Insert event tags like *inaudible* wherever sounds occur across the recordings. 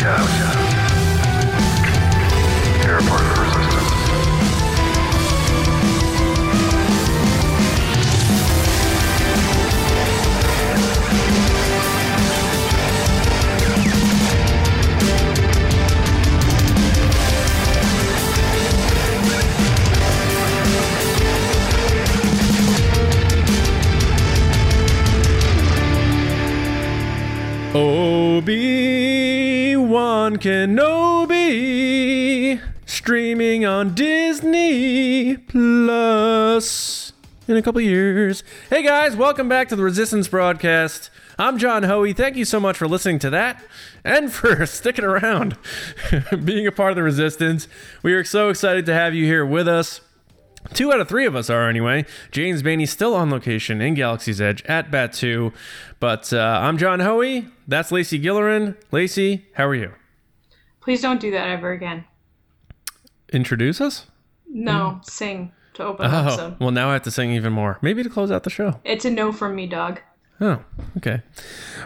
Watch Kenobi streaming on Disney Plus in a couple years. Hey guys, welcome back to the Resistance broadcast. I'm John Hoey. Thank you so much for listening to that and for *laughs* sticking around, *laughs* being a part of the Resistance. We are so excited to have you here with us. Two out of three of us are anyway. James Bainey still on location in Galaxy's Edge at Batuu. But uh, I'm John Hoey. That's Lacey Gillerin. Lacey, how are you? Please don't do that ever again. Introduce us? No, sing to open Oh, episode. well, now I have to sing even more. Maybe to close out the show. It's a no from me, dog. Oh, okay.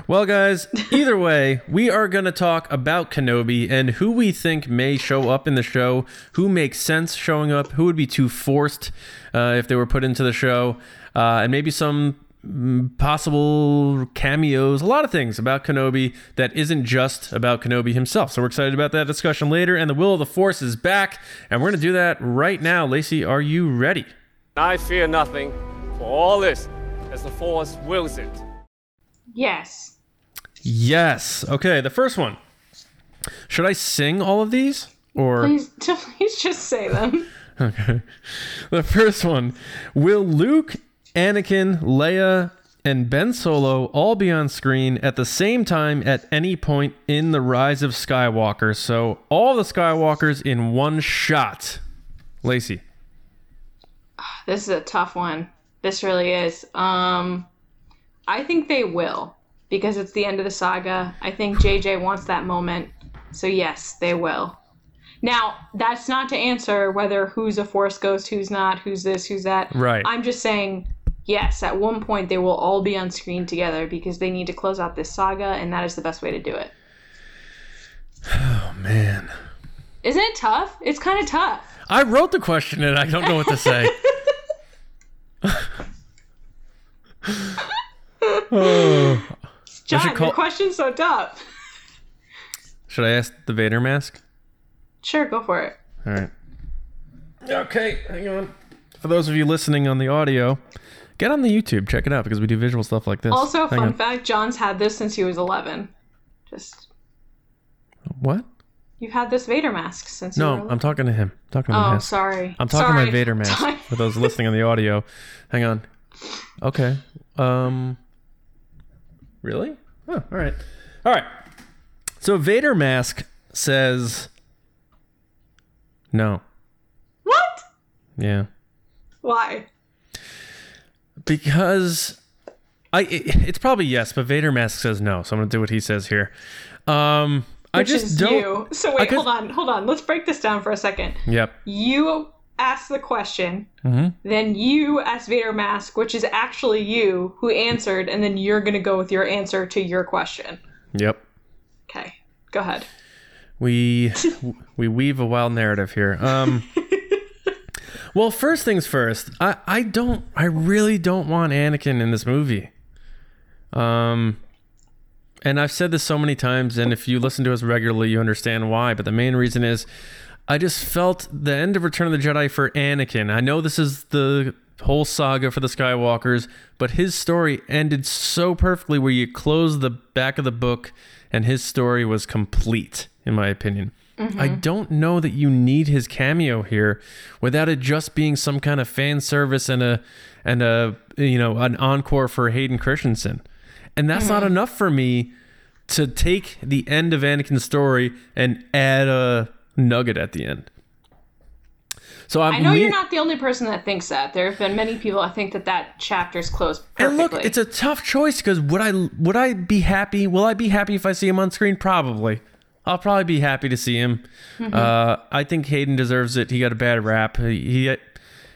Well, guys, *laughs* either way, we are going to talk about Kenobi and who we think may show up in the show, who makes sense showing up, who would be too forced uh, if they were put into the show, uh, and maybe some mm, possible cameos, a lot of things about Kenobi that isn't just about Kenobi himself. So we're excited about that discussion later. And the Will of the Force is back, and we're going to do that right now. Lacey, are you ready? I fear nothing, for all this, as the Force wills it. Yes. Yes. Okay, the first one. Should I sing all of these? Or Please, *laughs* please just say them. okay. The first one. Will Luke, Anakin, Leia, and Ben Solo all be on screen at the same time at any point in the rise of Skywalker? So all the Skywalkers in one shot. Lacey. This is a tough one. This really is. Um, I think they will because it's the end of the saga. I think JJ wants that moment. So yes, they will. Now, that's not to answer whether who's a force ghost, who's not, who's this, who's that. Right. I'm just saying, yes, at one point they will all be on screen together because they need to close out this saga, and that is the best way to do it. Oh man. Isn't it tough? It's kind of tough. I wrote the question and I don't know what to say. *laughs* *sighs* oh. John, should call- your question's so tough. Should I ask the Vader mask? Sure, go for it. All right. Okay, hang on. For those of you listening on the audio, get on the YouTube, check it out because we do visual stuff like this. Also, Hang fun on. fact: John's had this since he was 11. Just What? you've had this Vader mask since. you were No, I'm talking to him. talking to Oh, him. sorry. I'm talking sorry. my Vader mask Sorry. for those listening on the audio. Hang on. Okay. Um. Really? Oh, all right. All right. So Vader mask says no. What? Yeah. Why? Because I it, it's probably yes, but Vader Mask says no, so I'm gonna do what he says here. Um, I just don't. you. So wait, could- hold on, hold on. Let's break this down for a second. Yep. You ask the question, Mhm. then you ask Vader mask, which is actually you who answered, and then you're gonna go with your answer to your question. Yep. Okay, go ahead. We *laughs* we weave a wild narrative here. Um. *laughs* well, first things first. I I don't. I really don't want Anakin in this movie. Um. And I've said this so many times, and if you listen to us regularly, you understand why. But the main reason is I just felt the end of Return of the Jedi for Anakin. I know this is the whole saga for the Skywalkers, but his story ended so perfectly where you close the back of the book and his story was complete, in my opinion. I mm-hmm. don't know that you need his cameo here without it just being some kind of fan service and a and a you know an encore for Hayden Christensen. And that's not mm-hmm. enough for me to take the end of Anakin's story and add a nugget at the end. So I'm I know le- you're not the only person that thinks that. There have been many people I think that that chapter's closed And look, it's a tough choice because would I would I be happy? Will I be happy if I see him on screen? Probably. I'll probably be happy to see him. Mm-hmm. Uh, I think Hayden deserves it. He got a bad rap. He he,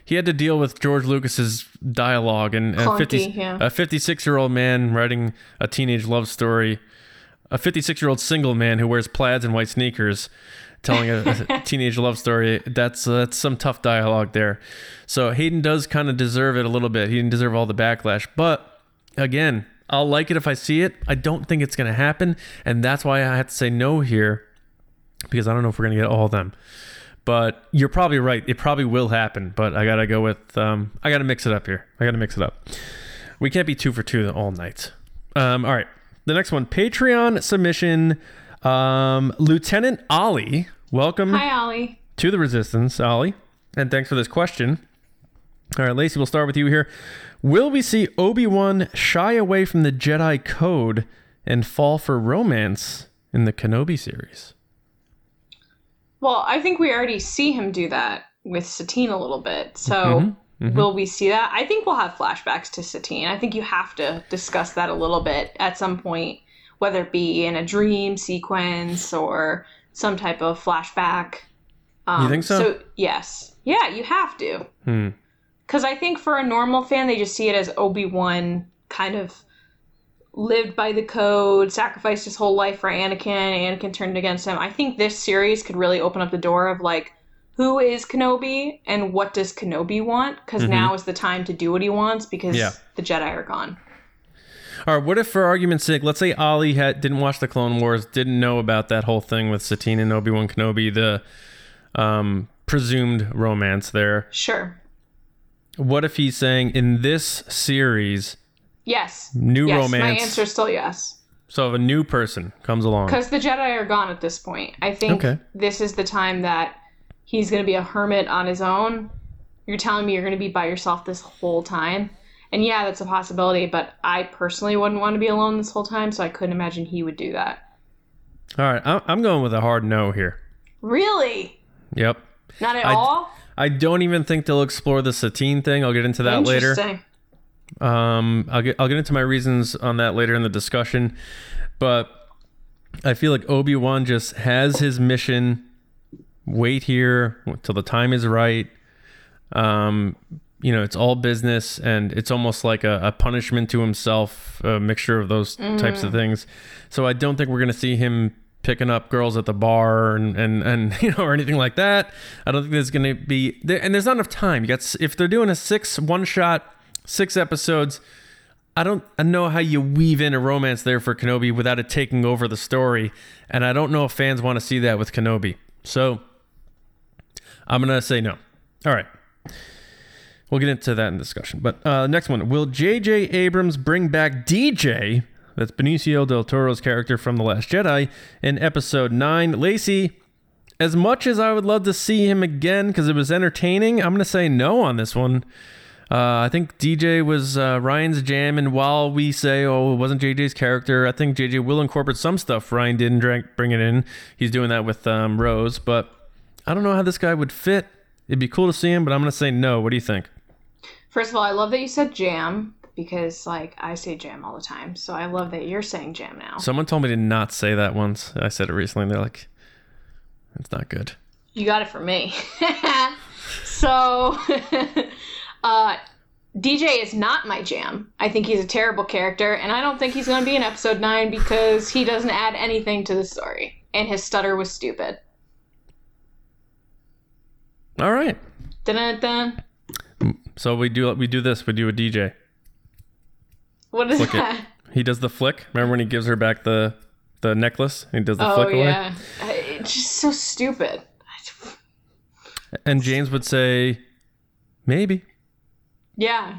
he had to deal with George Lucas's dialogue and a Clunky, 50 yeah. a 56 year old man writing a teenage love story. a 56 year old single man who wears plaids and white sneakers telling a, a *laughs* teenage love story. That's uh, that's some tough dialogue there. So Hayden does kind of deserve it a little bit. He didn't deserve all the backlash, but again, I'll like it if I see it. I don't think it's going to happen, and that's why I have to say no here because I don't know if we're going to get all of them. But you're probably right. It probably will happen, but I got to go with um, I got to mix it up here. I got to mix it up. We can't be two for two all night. Um, all right. The next one, Patreon submission. Um, Lieutenant Ollie, welcome Hi, Ollie. to the Resistance, Ollie, and thanks for this question. All right, Lacey, we'll start with you here. Will we see Obi Wan shy away from the Jedi Code and fall for romance in the Kenobi series? Well, I think we already see him do that with Satine a little bit. So, Mm-hmm. will we see that? I think we'll have flashbacks to Satine. I think you have to discuss that a little bit at some point, whether it be in a dream sequence or some type of flashback. Um, You think so? So, yes. Yeah, you have to. Hmm. Because I think for a normal fan, they just see it as Obi Wan kind of lived by the code, sacrificed his whole life for Anakin, Anakin turned against him. I think this series could really open up the door of like, who is Kenobi and what does Kenobi want? Because now is the time to do what he wants because Mm-hmm. Yeah. the Jedi are gone. All right, what if, for argument's sake, let's say Ollie had, didn't watch the Clone Wars, didn't know about that whole thing with Satine and Obi Wan Kenobi, the um, presumed romance there. Sure. What if he's saying in this series, Yes. new yes, romance? My answer is still yes. So if a new person comes along, Because the Jedi are gone at this point. I think Okay. this is the time that he's going to be a hermit on his own. You're telling me you're going to be by yourself this whole time? And yeah, that's a possibility, but I personally wouldn't want to be alone this whole time, so I couldn't imagine he would do that. all right, I'm going with a hard no here. Really? Yep. Not at I- all? I don't even think they'll explore the Satine thing. I'll get into that later. Um, I'll get I'll get into my reasons on that later in the discussion, but I feel like Obi Wan just has his mission. Wait here till the time is right. Um, you know, it's all business, and it's almost like a, a punishment to himself, a mixture of those types of things. So I don't think we're gonna see him picking up girls at the bar and and and *laughs* you know or anything like that. I don't think there's gonna be there, and there's not enough time. You got if they're doing a six one shot, six episodes. I don't I know how you weave in a romance there for Kenobi without it taking over the story, and I don't know if fans want to see that with Kenobi. So I'm gonna say no. All right. We'll get into that in discussion. But uh, next one. Will J.J. Abrams bring back DJ? That's Benicio del Toro's character from The Last Jedi in episode 9. Lacey, as much as I would love to see him again because it was entertaining, I'm going to say no on this one. Uh, I think DJ was uh, Rian's jam, and while we say, oh, it wasn't JJ's character, I think JJ will incorporate some stuff Rian didn't drink, bring it in. He's doing that with um, Rose, but I don't know how this guy would fit. It'd be cool to see him, but I'm going to say no. What do you think? First of all, I love that you said jam because, like, I say jam all the time. So I love that you're saying jam now. Someone told me to not say that once. I said it recently, and they're like, it's not good. You got it from me. *laughs* so, *laughs* uh, DJ is not my jam. I think he's a terrible character, and I don't think he's going to be in episode 9 because he doesn't add anything to the story. And his stutter was stupid. All right. Dun-dun-dun. So we do we do this. We do a DJ. What is Flick it. that? He does the flick. Remember when he gives her back the the necklace? He does the Oh, flick away. yeah. I- It's just so stupid. And James would say, maybe. Yeah.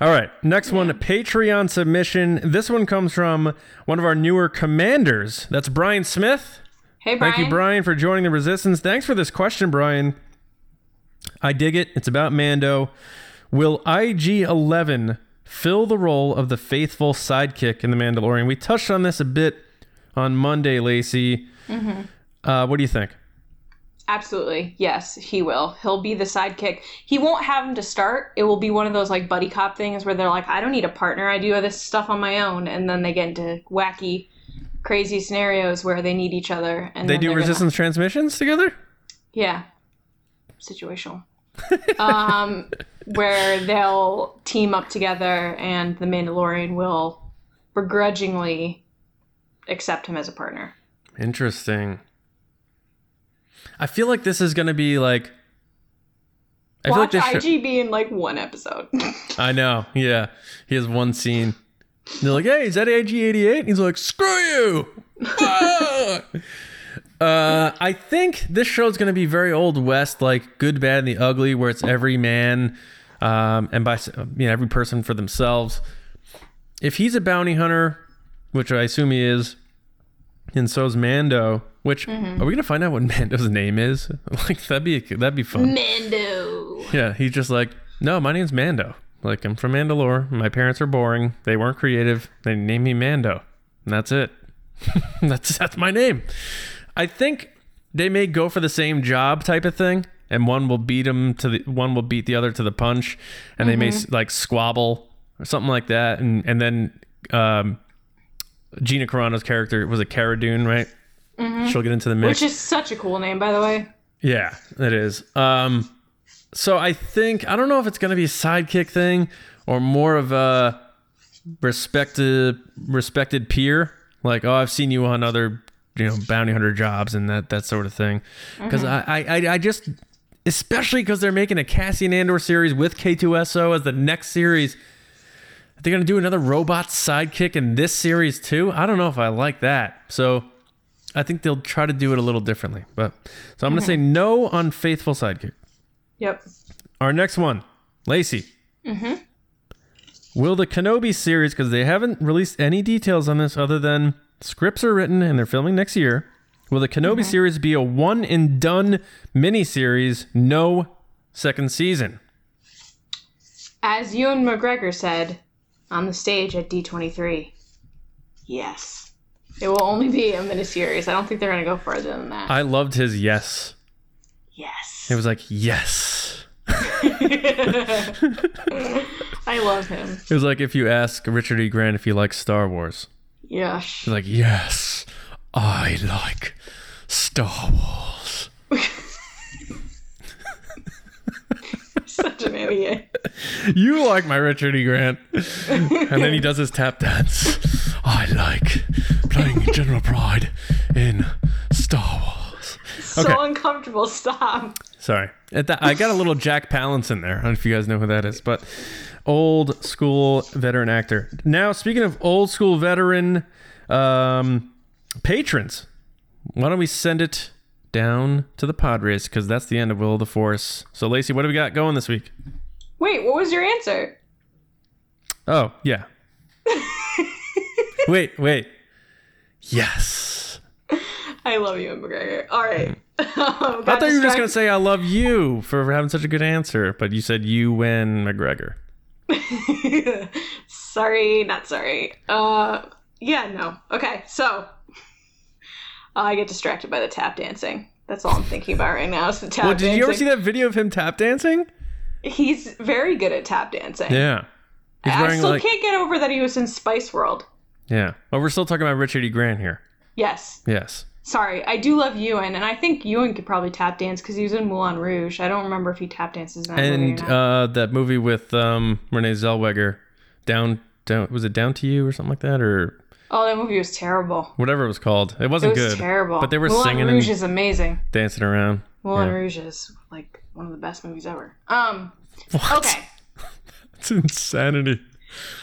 All right. Next one, Patreon submission. This one comes from one of our newer commanders. That's Brian Smith. Hey, Brian. Thank you, Brian, for joining the resistance. Thanks for this question, Brian. I dig it. It's about Mando. Will IG 11 fill the role of the faithful sidekick in The Mandalorian? We touched on this a bit on Monday, Lacey. Mm-hmm. Uh, what do you think? Absolutely. Yes, he will. He'll be the sidekick. He won't have him to start. It will be one of those like buddy cop things where they're like, I don't need a partner. I do all this stuff on my own. And then they get into wacky, crazy scenarios where they need each other. And They do they're gonna- resistance transmissions together? yeah. Situational. *laughs* um, where they'll team up together and the Mandalorian will begrudgingly accept him as a partner. Interesting. I feel like this is gonna be like. I feel like Watch this. show- IGB in like one episode. *laughs* I know. Yeah, he has one scene. They're like, "Hey, is that IG-88?" And he's like, "Screw you!" *laughs* Ah! uh, I think this show is gonna be very old west, like Good, Bad, and the Ugly, where it's every man, um, and by you know every person for themselves. If he's a bounty hunter, which I assume he is, and so's Mando. Which are we gonna find out what *laughs* Mando's name is? Like that'd be that'd be fun. Mando. Yeah, he's just like, no, my name's Mando. Like, I'm from Mandalore. My parents are boring. They weren't creative. They named me Mando. And that's it. *laughs* that's that's my name. I think they may go for the same job type of thing, and one will beat him to the one will beat the other to the punch, and they may Mm-hmm. like squabble or something like that, and and then um, Gina Carano's character was a Cara Dune, right? She'll get into the mix. Mm-hmm. Which is such a cool name, by the way. Yeah, it is. Um, so I think I don't know if it's gonna be a sidekick thing or more of a respected respected peer. Like, oh, I've seen you on other you know bounty hunter jobs and that that sort of thing. Because I, I I I just especially because they're making a Cassian Andor series with K2SO as the next series. They're gonna do another robot sidekick in this series too. I don't know if I like that. So I think they'll try to do it a little differently. But so I'm gonna say *laughs* no on faithful sidekick. Yep. Our next one, Lacey. Mm-hmm. Will the Kenobi series, because they haven't released any details on this other than scripts are written and they're filming next year. Will the Kenobi mm-hmm. series be a one and done miniseries, no second season? As Ewan McGregor said on the stage at D23, yes. It will only be a miniseries. I don't think they're going to go further than that. I loved his yes. yes. It was like, yes. *laughs* I love him. It was like if you ask Richard E. Grant if he likes Star Wars. Yes. He's like, yes, I like Star Wars. *laughs* Such an idiot. You like my Richard E. Grant. and then he does his tap dance. I like playing General Pryde in Star Wars. So Okay. uncomfortable. Stop. Sorry. At that, I got a little Jack Palance in there. I don't know if you guys know who that is, but old school veteran actor. Now, speaking of old school veteran um, patrons, why don't we send it down to the Padres because that's the end of Will of the Force. So, Lacey, what do we got going this week? Wait, what was your answer? Oh, yeah. *laughs* wait, wait. Yes. I love you, McGregor. All right. *laughs* I thought you were just going to say, I love you for having such a good answer, but you said you win McGregor. *laughs* sorry, not sorry. Uh, yeah, no. Okay, so I get distracted by the tap dancing. That's all I'm thinking about right now. Is the tap Well, did dancing. you ever see that video of him tap dancing? He's very good at tap dancing. Yeah. He's I still like can't get over that he was in Spice World. yeah. Well, we're still talking about Richard E. Grant here. Yes. Yes. Sorry, I do love Ewan, and I think Ewan could probably tap dance because he was in Moulin Rouge. I don't remember if he tap dances in that And movie uh, that movie with um, Renee Zellweger, down, down, was it Down to You or something like that, or oh, that movie was terrible. whatever it was called? It It wasn't was good, terrible. but they were Moulin singing Rouge and is amazing. dancing around. Moulin Yeah. Rouge is like one of the best movies ever. Um, What? okay. *laughs* It's insanity.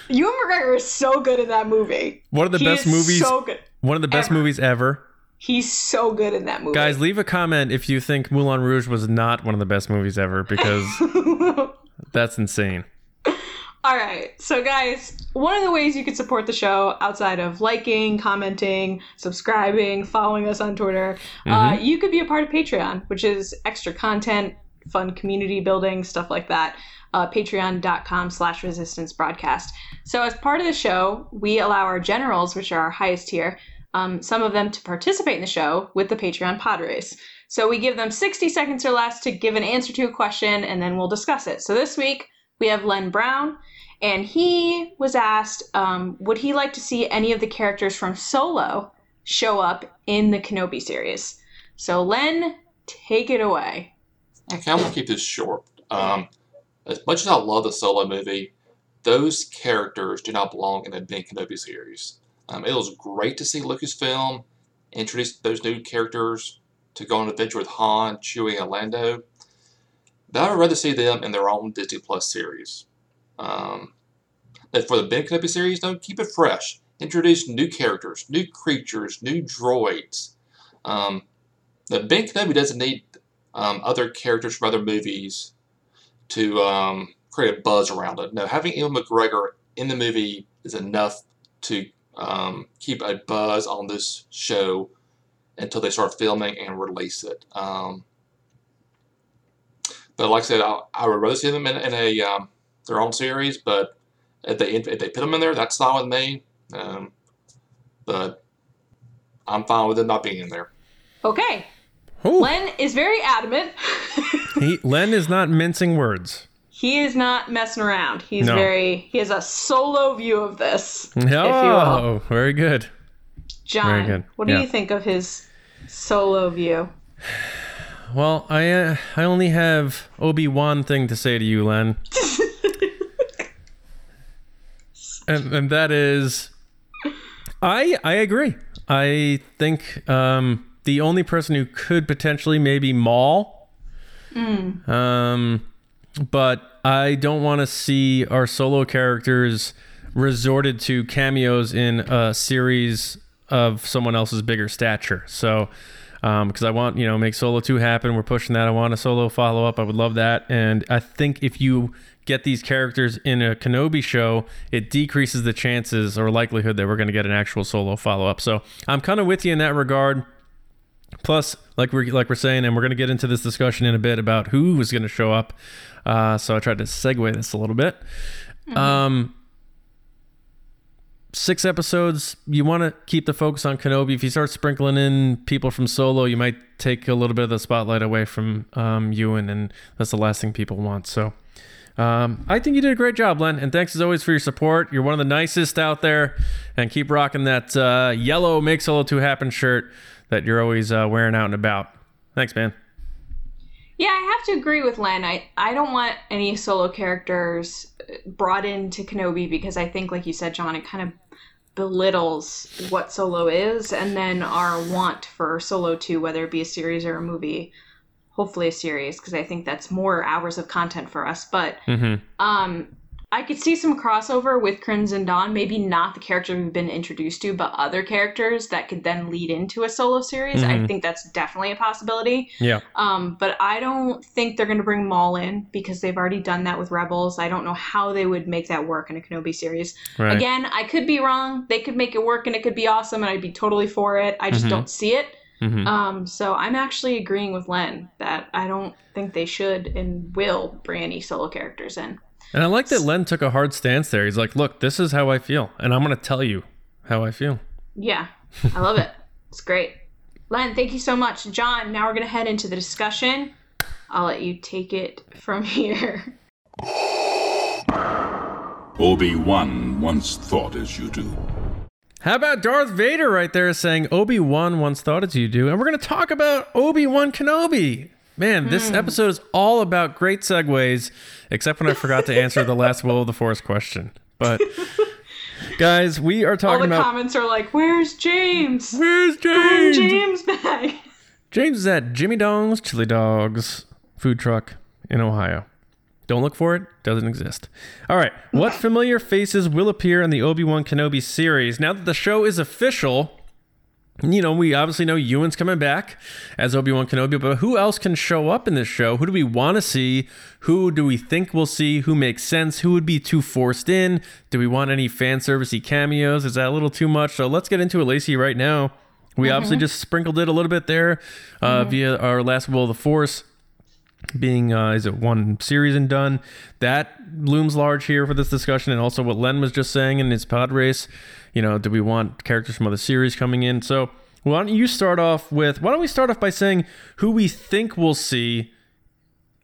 Ewan McGregor is so good in that movie. One of the He best movies. So good. one of the best ever. movies ever. He's so good in that movie. Guys, leave a comment if you think Moulin Rouge was not one of the best movies ever because *laughs* that's insane. All right. So, guys, one of the ways you could support the show outside of liking, commenting, subscribing, following us on Twitter, uh, you could be a part of Patreon, which is extra content, fun community building, stuff like that. Uh, Patreon.com slash resistance broadcast. So, as part of the show, we allow our generals, which are our highest tier, um, some of them to participate in the show with the Patreon pod race. So, we give them 60 seconds or less to give an answer to a question, and then we'll discuss it. So, this week, we have Len Brown and he was asked um, would he like to see any of the characters from solo show up in the kenobi series so len take it away Okay, I'm gonna keep this short. Um, as much as I love the solo movie, those characters do not belong in the Ben Kenobi series. Um, it was great to see Lucasfilm introduce those new characters to go on an adventure with Han, Chewie, and Lando. But I would rather see them in their own Disney Plus series. Um, and for the Ben Kenobi series, though, keep it fresh. Introduce new characters, new creatures, new droids. Um, the Ben Kenobi doesn't need um, other characters from other movies to um, create a buzz around it. No, having Ewan McGregor in the movie is enough to um, keep a buzz on this show until they start filming and release it. Um, but like I said, I, I would rather see them in, in a um, their own series. But if they if they put them in there, that's fine with me. Um, but I'm fine with it not being in there. Okay. Ooh, Len is very adamant. *laughs* he, Len is not mincing words. he is not messing around. He's No. very he has a solo view of this. Oh, if you will. very good. John, Very good. what do Yeah. you think of his solo view? Well, I uh, I only have Obi Wan thing to say to you, Len, *laughs* and and that is, I I agree. I think um, the only person who could potentially maybe Maul, um, but I don't want to see our solo characters resorted to cameos in a series of someone else's bigger stature. So, because I want you know make Solo two happen, we're pushing that. I want a Solo follow up. I would love that, and I think if you get these characters in a Kenobi show, it decreases the chances or likelihood that we're going to get an actual Solo follow up. So I'm kind of with you in that regard. Plus, like we're like we're saying, and we're going to get into this discussion in a bit about who is going to show up. Uh, so I tried to segue this a little bit. Um, six episodes. You want to keep the focus on Kenobi. If you start sprinkling in people from Solo, you might take a little bit of the spotlight away from um, Ewan, and that's the last thing people want. So. Um, I think you did a great job, Len, and thanks as always for your support. You're one of the nicest out there, and keep rocking that uh, yellow "Make Solo 2 Happen" shirt that you're always uh, wearing out and about. Thanks, man. Yeah, I have to agree with Len. I, I don't want any solo characters uh, brought into Kenobi because I think, like you said, John, it kind of belittles what Solo is and then our want for Solo 2, whether it be a series or a movie. Hopefully a series, because I think that's more hours of content for us. But Mm-hmm. um, I could see some crossover with Crimson Dawn. Maybe not the character we've been introduced to, but other characters that could then lead into a solo series. I Mhm. think that's definitely a possibility. Yeah. Um, but I don't think they're going to bring Maul in because they've already done that with Rebels. I don't know how they would make that work in a Kenobi series. Right. Again, I could be wrong. They could make it work and it could be awesome, and I'd be totally for it. I just Mhm. don't see it. Mhm. Um, so I'm actually agreeing with Len that I don't think they should and will bring any solo characters in. And I like that Len took a hard stance there. He's like, "Look, this is how I feel, and I'm going to tell you how I feel." Yeah, I love it. It's great. Len, thank you so much. John, now we're going to head into the discussion. I'll let you take it from *laughs* here. Obi-Wan once thought as you do. How about Darth Vader right there saying Obi Wan once thought as you do, and we're going to talk about Obi Wan Kenobi. Man, this hmm. episode is all about great segues, except when I forgot to answer the last Will of the Force question. But *laughs* guys, we are talking about All the about comments are like, "Where's James? where's Bring James? James back." James is at Jimmy Dong's Chili Dogs food truck in Ohio. Don't look for it, doesn't exist. All right, what familiar faces will appear in the Obi Wan Kenobi series? Now that the show is official, you know, we obviously know Ewan's coming back as Obi Wan Kenobi, but who else can show up in this show? Who do we want to see? Who do we think we'll see? Who makes sense? Who would be too forced in? Do we want any fan servicey cameos? Is that a little too much? So let's get into it, Lacey, right now. We obviously just sprinkled it a little bit there uh, via our last Will of the Force being uh, is it one series and done? That looms large here for this discussion and also what len was just saying in his pod race you know do we want characters from other series coming in? So why don't you start off with why don't we start off by saying who we think we'll see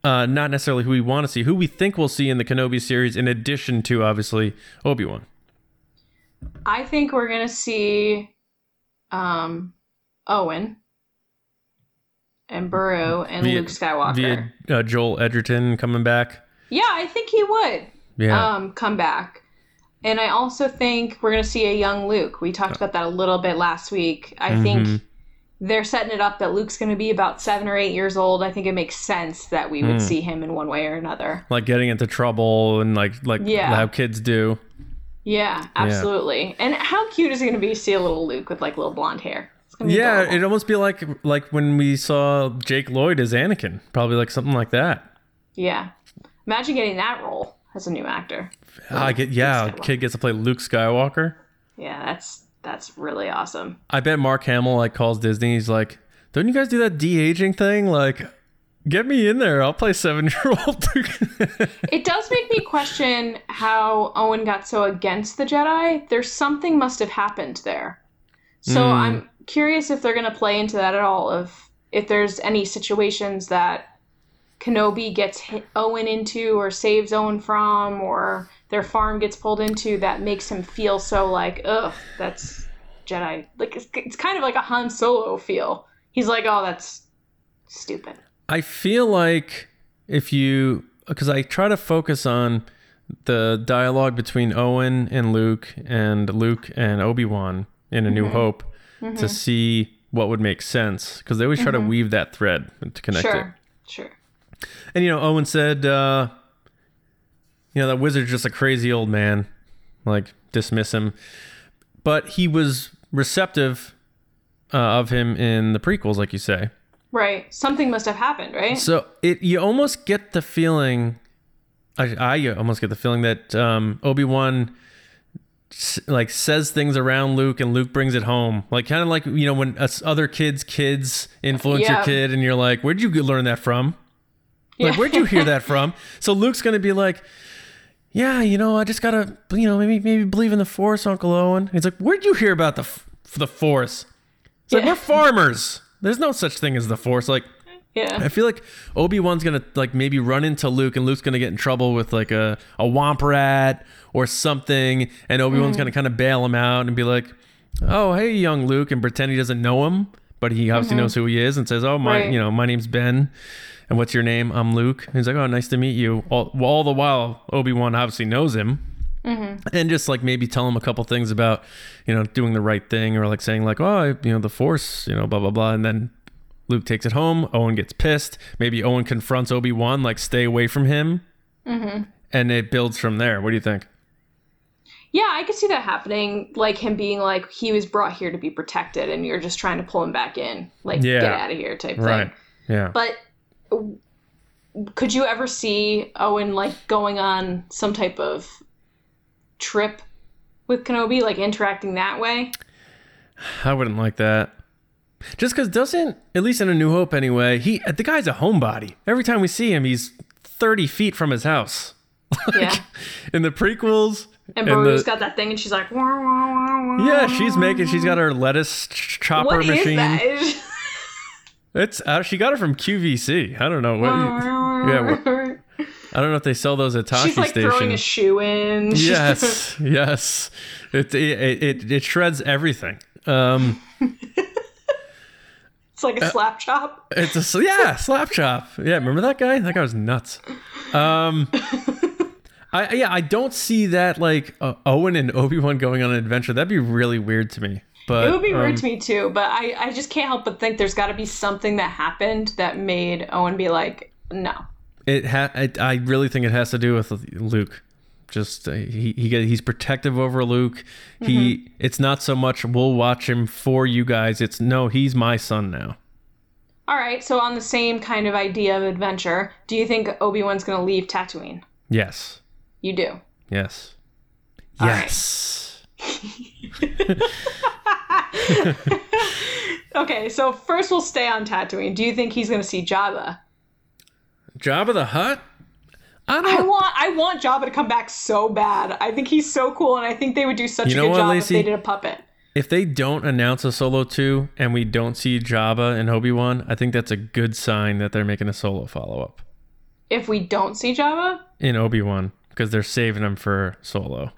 uh, not necessarily who we want to see who we think we'll see in the kenobi series in addition to obviously obi-wan? I think we're gonna see um, Owen and Beru and Via- Luke Skywalker. via uh, joel edgerton coming back yeah, I think he would yeah um, come back. And I also think we're going to see a young Luke. We talked about that a little bit last week. I think they're setting it up that Luke's going to be about seven or eight years old. I think it makes sense that we would see him in one way or another. Like getting into trouble and like like Yeah. how kids do. Yeah, absolutely. And how cute is it going to be to see a little Luke with like little blonde hair? It's gonna be Yeah, it'd almost be like like when we saw Jake Lloyd as Anakin. Probably like something like that. yeah. Imagine getting that role as a new actor. I get yeah, kid gets to play Luke Skywalker. Yeah, that's that's really awesome. I bet Mark Hamill like calls Disney. He's like, "Don't you guys do that de aging thing? Like, get me in there. I'll play seven year old." *laughs* It does make me question how Owen got so against the Jedi. There's something must have happened there. So Hmm. I'm curious if they're going to play into that at all. If if there's any situations that Kenobi gets hit Owen into or saves Owen from, or their farm gets pulled into that makes him feel so like, ugh, that's Jedi. Like it's, it's kind of like a Han Solo feel. He's like, oh, that's stupid. I feel like if you because I try to focus on the dialogue between Owen and Luke and Luke and Obi Wan in A New Mm-hmm. Hope to see what would make sense because they always try to weave that thread to connect it. Mm-hmm. Sure, sure. And you know, Owen said, uh, you know, that wizard's just a crazy old man. Like, dismiss him. But he was receptive uh, of him in the prequels, like you say. Right. Something must have happened, right? So it you almost get the feeling, I, I almost get the feeling that um, Obi Wan like says things around Luke and Luke brings it home, like kind of like you know when uh, us other kids' kids influence your kid, and you're like, where'd you learn that from? Like, where'd you hear that from? So Luke's gonna be like, yeah, you know, I just gotta, you know, maybe maybe believe in the Force, Uncle Owen. He's like, where'd you hear about the f- the Force? It's like we're farmers. There's no such thing as the Force. Like, yeah. I feel like Obi Wan's gonna like maybe run into Luke, and Luke's gonna get in trouble with like a a womp rat or something, and Obi Wan's mm-hmm. gonna kind of bail him out and be like, "Oh, hey, young Luke," and pretend he doesn't know him, but he obviously mm-hmm. knows who he is, and says, "Oh, my, Right. you know, my name's Ben." And what's your name? I'm Luke. And He's like, oh, nice to meet you. All, well, all the while, Obi Wan obviously knows him, mm-hmm. and just like maybe tell him a couple things about, you know, doing the right thing, or like saying like, oh, you know, the Force, you know, blah blah blah, and then Luke takes it home. Owen gets pissed. Maybe Owen confronts Obi Wan, like, stay away from him, mm-hmm. and it builds from there. What do you think? Yeah, I could see that happening. Like him being like, he was brought here to be protected, and you're just trying to pull him back in, like Yeah. get out of here type Right. thing. Yeah. But could you ever see Owen like going on some type of trip with Kenobi, like interacting that way? I wouldn't like that. Just because doesn't, at least in A New Hope anyway, he the guy's a homebody. Every time we see him, he's thirty feet from his house. *laughs* Yeah. In the prequels, And Beru's the- got that thing, and she's like, wah, wah, wah, yeah, she's making. She's got her lettuce ch- chopper What is machine. that? *laughs* It's uh, she got it from QVC. I don't know what. yeah, *laughs* I don't know if they sell those at Tosche she's like Station. throwing a shoe in. Yes, yes. It, it it it shreds everything. Um, it's like a slap chop. it's a yeah *laughs* slap chop. Yeah, remember that guy? That guy was nuts. Um, *laughs* I yeah I don't see that like uh, Owen and Obi Wan going on an adventure. That'd be really weird to me. But It would be um, weird to me too, but I, I just can't help but think there's got to be something that happened that made Owen be like, no. It ha- it, I really think it has to do with Luke. Just uh, he he get, he's protective over Luke. He Mm-hmm. it's not so much we'll watch him for you guys. It's no, he's my son now. All right, so on the same kind of idea of adventure, do you think Obi Wan's going to leave Tatooine? Yes. You do. Yes. All right. yes. *laughs* Okay, so first we'll stay on Tatooine. Do you think he's going to see Jabba? Jabba the Hutt? I I want I want Jabba to come back so bad. I think he's so cool, and I think they would do such You a know good what, job Lacey? if they did a puppet. if they don't announce a solo 2 and we don't see Jabba and Obi-Wan, I think that's a good sign that they're making a solo follow-up If we don't see Jabba, in Obi-Wan because they're saving him for solo.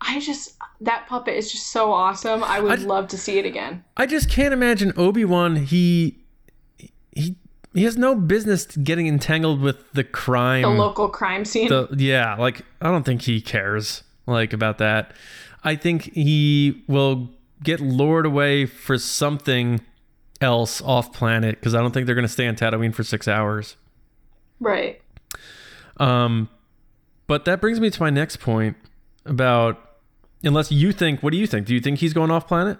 I just that puppet is just so awesome. I would I- love to see it again. I just can't imagine Obi Wan. He he he has no business getting entangled with the crime. The local crime scene. the- yeah, like I don't think he cares. like about that. I think he will get lured away for something else off planet because I don't think they're going to stay on Tatooine for six hours. Right. Um, but that brings me to my next point about unless you think, what do you think? Do you think he's going off planet?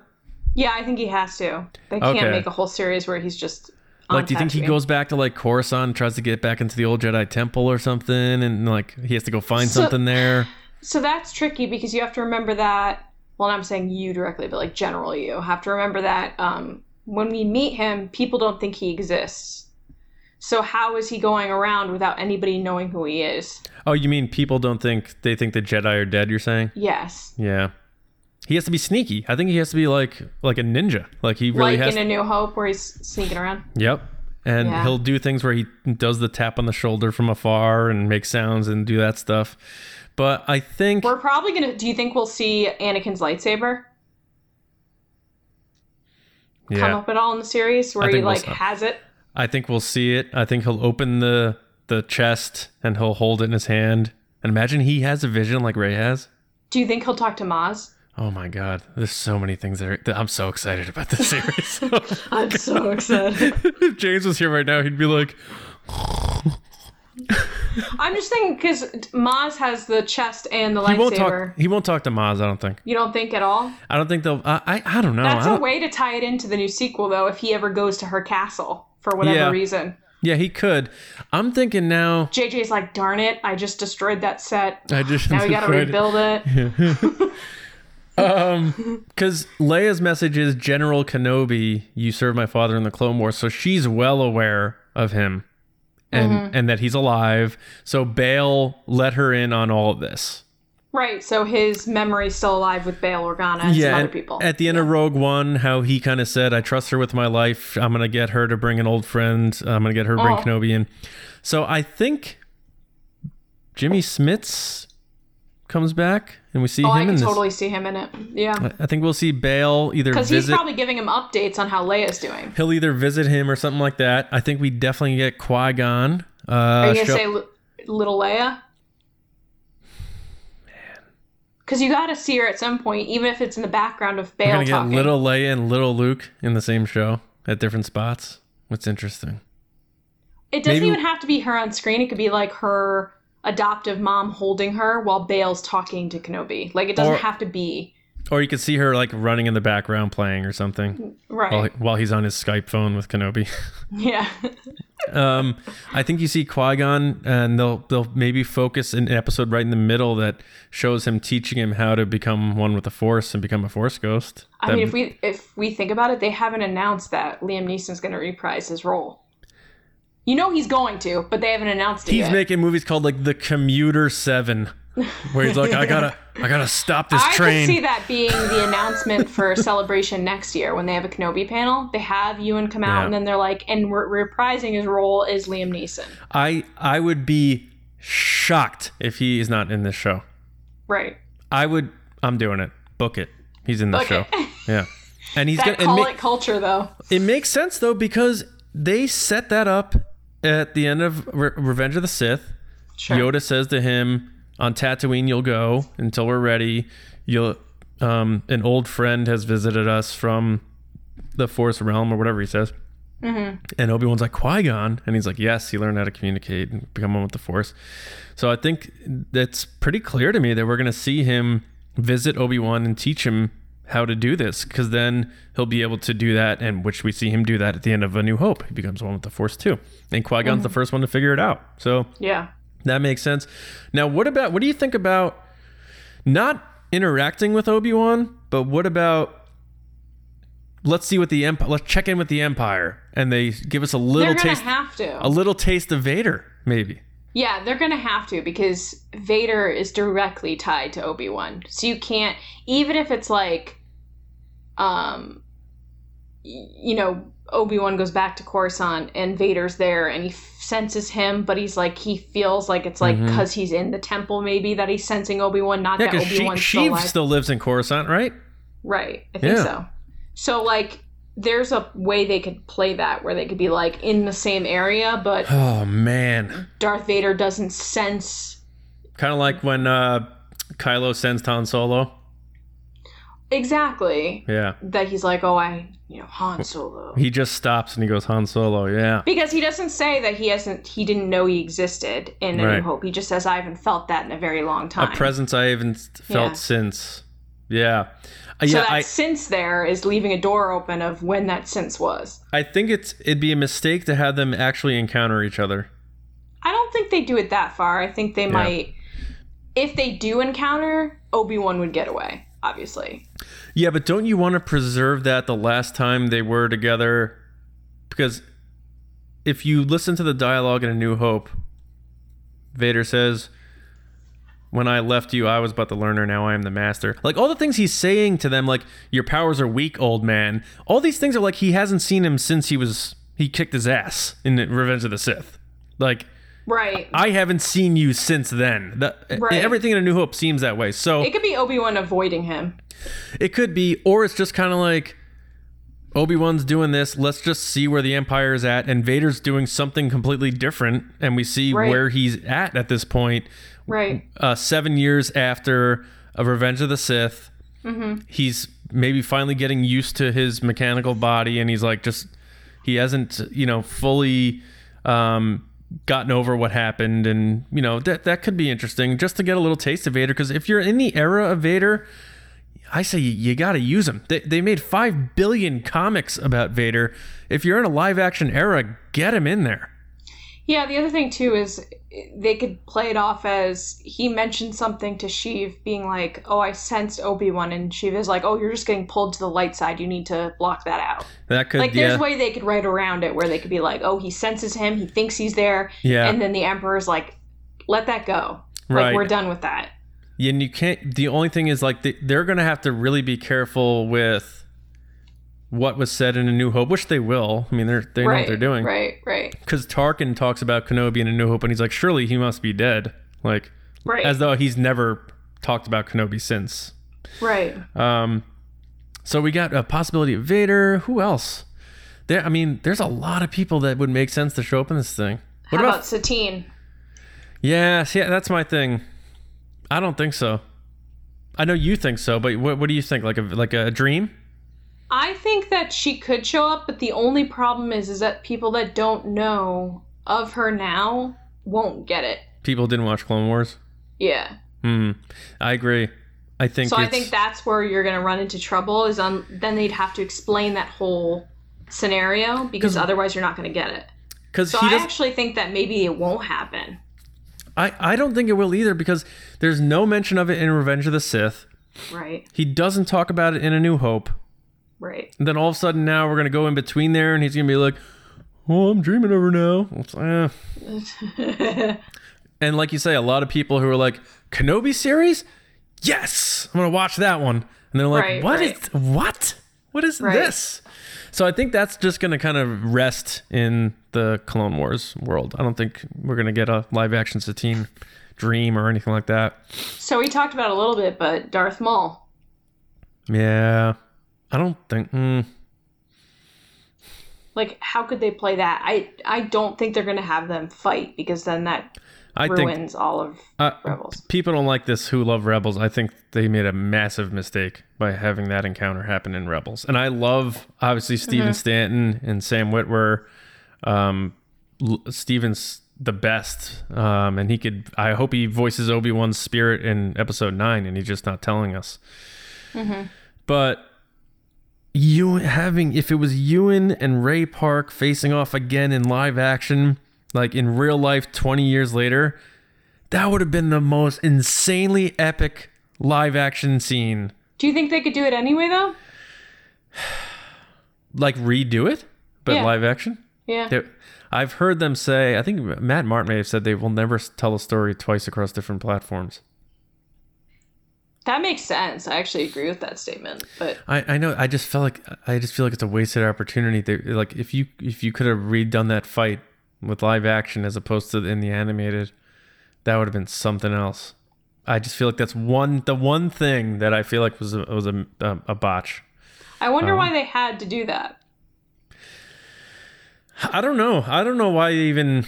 Yeah, I think he has to. They can't Okay. make a whole series where he's just. Like, do you think he goes back to like Coruscant, and tries to get back into the old Jedi Temple or something, and like he has to go find So- something there? So that's tricky because you have to remember that. Well, I'm saying you directly, but like general you have to remember that um, when we meet him, people don't think he exists. So how is he going around without anybody knowing who he is? Oh, you mean people don't think they think the Jedi are dead? You're saying? Yes, Yeah. He has to be sneaky. I think he has to be like like a ninja. Like he really has like has. in A New Hope, where he's sneaking around. Yep. And Yeah. he'll do things where he does the tap on the shoulder from afar and make sounds and do that stuff. But I think We're probably gonna. Do you think we'll see Anakin's lightsaber come up at all in the series, where he think we'll like has it? I think we'll see it. I think he'll open the the chest and he'll hold it in his hand. And imagine he has a vision like Rey has. Do you think he'll talk to Maz? Oh my god, there's so many things that, are, that I'm so excited about this series. *laughs* I'm so *laughs* excited. if James was here right now, he'd be like, *laughs* I'm just thinking because Maz has the chest and the he won't lightsaber. talk. He won't talk to Maz. I don't think. You don't think at all? I don't think they'll. I I, I don't know. That's I a way to tie it into the new sequel, though, if he ever goes to her castle for whatever Yeah. reason. Yeah, he could. I'm thinking now. JJ's like, darn it, I just destroyed that set. I just Now we gotta destroyed it." rebuild it. Um, *laughs* because Leia's message is General Kenobi, you served my father in the Clone Wars, so she's well aware of him, and Mm-hmm. and that he's alive. So Bail let her in on all of this. Right, so his memory's still alive with Bail Organa and some other people. at the end of Rogue One, how he kind of said, "I trust her with my life. I'm gonna get her to bring an old friend. I'm gonna get her to bring Oh. Kenobi in." So I think Jimmy Smits comes back, and we see oh, him I in can this. totally see him in it. Yeah. I think we'll see Bail either Because he's probably giving him updates on how Leia's doing. He'll either visit him or something like that. I think we definitely get Qui Gon. Uh, Are you going to show- say L- Little Leia? Man. Because you got to see her at some point, even if it's in the background of we're Bail gonna get talking. little Leia and little Luke in the same show at different spots. What's interesting? It doesn't Maybe- even have to be her on screen. It could be like her adoptive mom holding her while Bail's talking to Kenobi. Like it doesn't Or- have to be Or you could see her like running in the background playing or something right. while, while he's on his Skype phone with Kenobi. *laughs* yeah. um, I think you see Qui Gon, and they'll they'll maybe focus an episode right in the middle that shows him teaching him how to become one with the Force and become a Force ghost. I That- mean, if we if we think about it, they haven't announced that Liam Neeson's going to reprise his role. You know he's going to, but they haven't announced it he's yet. making movies called like The Commuter Seven, where he's like, I gotta I gotta stop this I train. could see that being the announcement for *laughs* Celebration next year when they have a Kenobi panel. They have Ewan come out, Yeah. and then they're like, and we're reprising his role as Liam Neeson. I I would be shocked if he is not in this show. Right. I would. I'm doing it. Book it. He's in the show. *laughs* Yeah, and he's that gonna. call It, ma- it culture, though. it makes sense though because they set that up at the end of Re- Revenge of the Sith. Sure. Yoda says to him, "On Tatooine, you'll go until we're ready. You'll." Um, an old friend has visited us from the Force realm, or whatever he says. Mm-hmm. And Obi Wan's like Qui Gon, and he's like, "Yes, he learned how to communicate and become one with the Force." So I think that's pretty clear to me that we're going to see him visit Obi Wan and teach him how to do this, because then he'll be able to do that, and which we see him do that at the end of A New Hope. He becomes one with the Force too, and Qui Gon's mm-hmm. the first one to figure it out. So Yeah. that makes sense. Now, what about what do you think about not interacting with Obi Wan, but what about let's see what the empire. Let's check in with the Empire, and they give us a little taste, have to. a little taste of Vader, maybe. Yeah, they're gonna have to because Vader is directly tied to Obi Wan. So you can't, even if it's like, um, you know, Obi Wan goes back to Coruscant and Vader's there and he f- senses him, but he's like he feels like it's like because he's in the temple maybe that he's sensing Obi Wan, not Yeah, that Obi she, Wan's still still lives in Coruscant, right? Right. I think Yeah. so. So like there's a way they could play that where they could be like in the same area, but *sighs* Oh man, Darth Vader doesn't sense kind of like when uh, Kylo sends Han Solo. Exactly. Yeah. That he's like, oh, I, you know, Han Solo. He just stops and he goes Han Solo. Yeah. Because he doesn't say that he hasn't, he didn't know he existed in A Right. New Hope. He just says, I haven't felt that in a very long time. A presence I haven't felt Yeah. since. Yeah. Uh, so yeah, that I, since there is leaving a door open of when that since was. I think it's it'd be a mistake to have them actually encounter each other. I don't think they do it that far. I think they might, if they do encounter, Obi Wan would get away. Obviously. Yeah, but don't you want to preserve that the last time they were together? Because if you listen to the dialogue in A New Hope, Vader says, When I left you, I was but the learner, now I am the master. Like all the things he's saying to them, like, Your powers are weak, old man. All these things are like he hasn't seen him since he was, he kicked his ass in Revenge of the Sith. Like, Right. I haven't seen you since then. That, Right. Everything in A New Hope seems that way. So it could be Obi Wan avoiding him. it could be, or it's just kind of like Obi Wan's doing this. Let's just see where the Empire is at, and Vader's doing something completely different, and we see Right. where he's at at this point. Right. Uh, seven years after a Revenge of the Sith, he's maybe finally getting used to his mechanical body, and he's like just he hasn't you know fully. Um, gotten over what happened and you know that that could be interesting just to get a little taste of Vader because if you're in the era of Vader I say you, you got to use them. They, they made 5 billion comics about Vader. If you're in a live action era, get him in there. Yeah, the other thing too is they could play it off as he mentioned something to Sheev, being like, "Oh, I sensed Obi Wan," and Sheev is like, "Oh, you're just getting pulled to the light side. You need to block that out." That could Like, there's yeah. a way they could write around it where they could be like, "Oh, he senses him. He thinks he's there," Yeah. and then the Emperor's like, "Let that go. Right. Like, we're done with that." and you can't the only thing is like they, they're going to have to really be careful with what was said in a new hope, which they will. I mean, they're they know right. what they're doing. Right. Right. Cuz Tarkin talks about Kenobi in a new hope and he's like, "Surely he must be dead." Like Right. as though he's never talked about Kenobi since. right. Um, so we got a possibility of Vader. Who else? There, I mean, there's a lot of people that would make sense to show up in this thing. What How about? about Satine? yeah, see, that's my thing. I don't think so. I know you think so, but what, what do you think? Like a like a dream? I think that she could show up, but the only problem is is that people that don't know of her now won't get it. People didn't watch Clone Wars. Yeah. Hmm. I agree. I think. So I think that's where you're going to run into trouble is on then they'd have to explain that whole scenario because otherwise you're not going to get it. because So I actually think that maybe it won't happen. I I don't think it will either because there's no mention of it in Revenge of the Sith. Right. He doesn't talk about it in A New Hope. Right. And then all of a sudden now we're gonna go in between there, and he's gonna be like, "Oh, I'm dreaming over now." It's, eh. *laughs* and like you say, a lot of people who are like, "Kenobi series, yes, I'm gonna watch that one," and they're like, Right, "What is right. what? What is Right. this?" So I think that's just gonna kind of rest in the Clone Wars world. I don't think we're gonna get a live action Satine dream or anything like that. So we talked about a little bit, but Darth Maul. Yeah, I don't think. Mm, Like how could they play that? I I don't think they're going to have them fight because then that I think ruins all of Uh, Rebels. people don't like this who love Rebels. I think they made a massive mistake by having that encounter happen in Rebels. And I love obviously Stephen Stanton and Sam Witwer. Um, L- Steven's the best, um, and he could. I hope he voices Obi Wan's spirit in Episode Nine, and he's just not telling us. But you having if it was Ewan and Ray Park facing off again in live action, like in real life, twenty years later, that would have been the most insanely epic live action scene. Do you think they could do it anyway though? *sighs* Like redo it, but Yeah. live action. Yeah. They- I've heard them say. I think Matt Martin may have said they will never tell a story twice across different platforms. That makes sense. I actually agree with that statement. But I, I know. I just felt like I just feel like it's a wasted opportunity. They, like if you if you could have redone that fight with live action as opposed to in the animated, that would have been something else. I just feel like that's one the one thing that I feel like was a, was a a, a botch. I wonder Um, why they had to do that. I don't know. I don't know why even.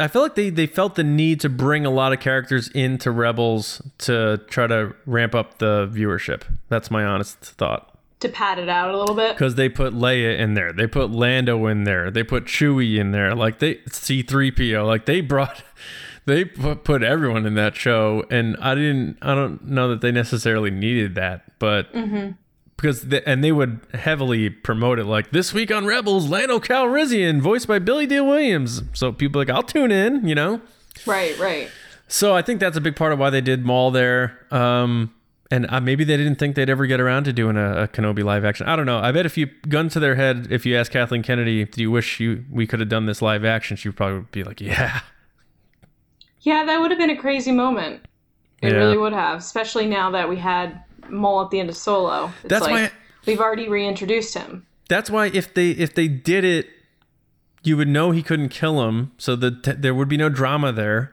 I feel like they they felt the need to bring a lot of characters into Rebels to try to ramp up the viewership. That's my honest thought. To pad it out a little bit. Because they put Leia in there, they put Lando in there, they put Chewie in there, like they C3PO, like they brought, *laughs* they put, put everyone in that show, and I didn't, I don't know that they necessarily needed that, but mm-hmm. Because they, and they would heavily promote it, like this week on Rebels, Lando Calrissian, voiced by Billy Dee Williams, so people are like I'll tune in, you know. Right, right. So I think that's a big part of why they did Maul there. Um, and uh, maybe they didn't think they'd ever get around to doing a, a Kenobi live action. I don't know. I bet if you gun to their head, if you ask Kathleen Kennedy, do you wish you we could have done this live action? She would probably be like, yeah. Yeah, that would have been a crazy moment. It Yeah. really would have, especially now that we had Maul at the end of Solo. It's That's like why- we've already reintroduced him. That's why if they if they did it, you would know he couldn't kill him, so that t- there would be no drama there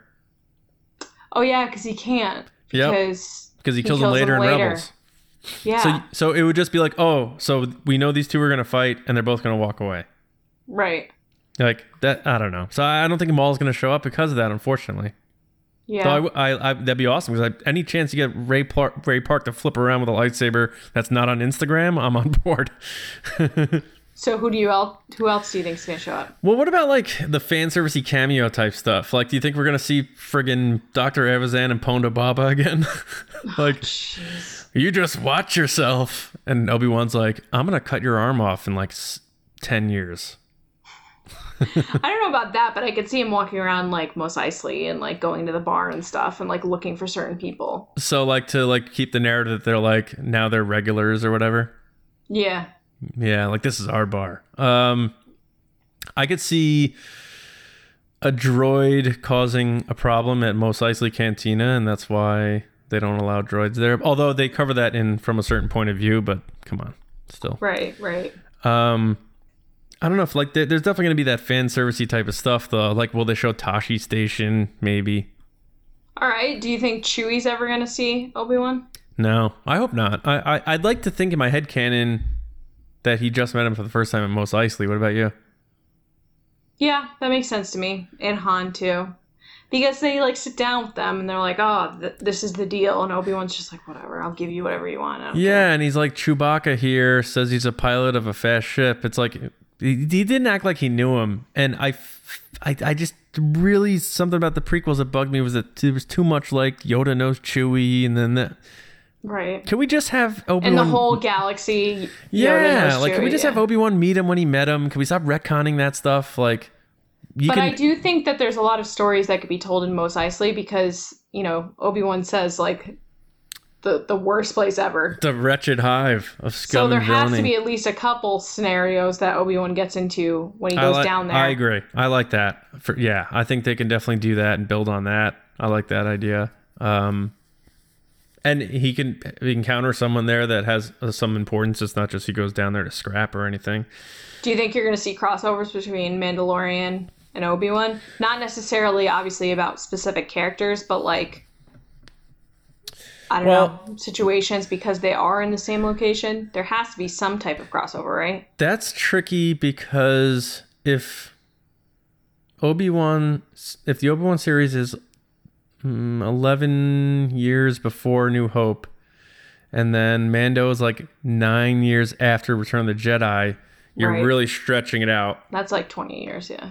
Oh yeah, because he can't. Yep. Because because he, kills him later in Rebels. Yeah. So so it would just be like, oh, so we know these two are gonna fight and they're both gonna walk away. right. Like that, I don't know. So I I don't think Maul's gonna show up because of that, unfortunately. Yeah. So I, I- I- that'd be awesome because any chance you get Ray Park, Ray Park to flip around with a lightsaber that's not on Instagram, I'm on board. *laughs* so who do you else? Who else do you think's gonna show up? well, what about like the fan servicey cameo type stuff? Like, do you think we're gonna see friggin' Doctor Evazan and Ponda Baba again? *laughs* Oh, like, you just watch yourself, and Obi Wan's like, I'm gonna cut your arm off in like s- ten years. *laughs* I don't know about that, but I could see him walking around like Mos Eisley and like going to the bar and stuff and like looking for certain people. So like to like keep the narrative that they're like now they're regulars or whatever. Yeah. Yeah, like this is our bar. Um, I could see a droid causing a problem at Mos Eisley Cantina, and that's why they don't allow droids there. Although they cover that in from a certain point of view, but come on, still. Right. Right. Um, I don't know if like there's definitely gonna be that fan servicey type of stuff though. Like, will they show Tosche Station? Maybe. All right. Do you think Chewie's ever gonna see Obi Wan? No, I hope not. I, I I'd like to think in my head canon that he just met him for the first time at Mos Eisley. What about you? Yeah, that makes sense to me. And Han too, because they like sit down with them and they're like, "Oh, th- this is the deal," and Obi Wan's just like, "Whatever, I'll give you whatever you want." Yeah, and he's like Chewbacca here says he's a pilot of a fast ship. It's like he, he didn't act like he knew him, and I, I, I just really something about the prequels that bugged me was that there was too much like Yoda knows Chewie, and then that. Right. Can we just have Obi And Wan? the whole galaxy. Yeah, like can we just yeah. have Obi Wan meet him when he met him? Can we stop retconning that stuff? Like, you But can. I do think that there's a lot of stories that could be told in Mos Eisley because you know Obi Wan says like the the worst place ever. the wretched hive of scum So there has to be at least a couple scenarios that Obi Wan gets into when he goes like- down there. I agree. I like that. For, yeah, I think they can definitely do that and build on that. I like that idea. Um, and he can he can counter someone there that has uh, some importance. It's not just he goes down there to scrap or anything. Do you think you're going to see crossovers between Mandalorian and Obi Wan? Not necessarily, obviously, about specific characters, but like. I don't Well- know situations because they are in the same location. There has to be some type of crossover, right? That's tricky because if Obi Wan, if the Obi Wan series is mm, eleven years before New Hope, and then Mando is like nine years after Return of the Jedi, you're Right. really stretching it out. That's like 20 years, yeah.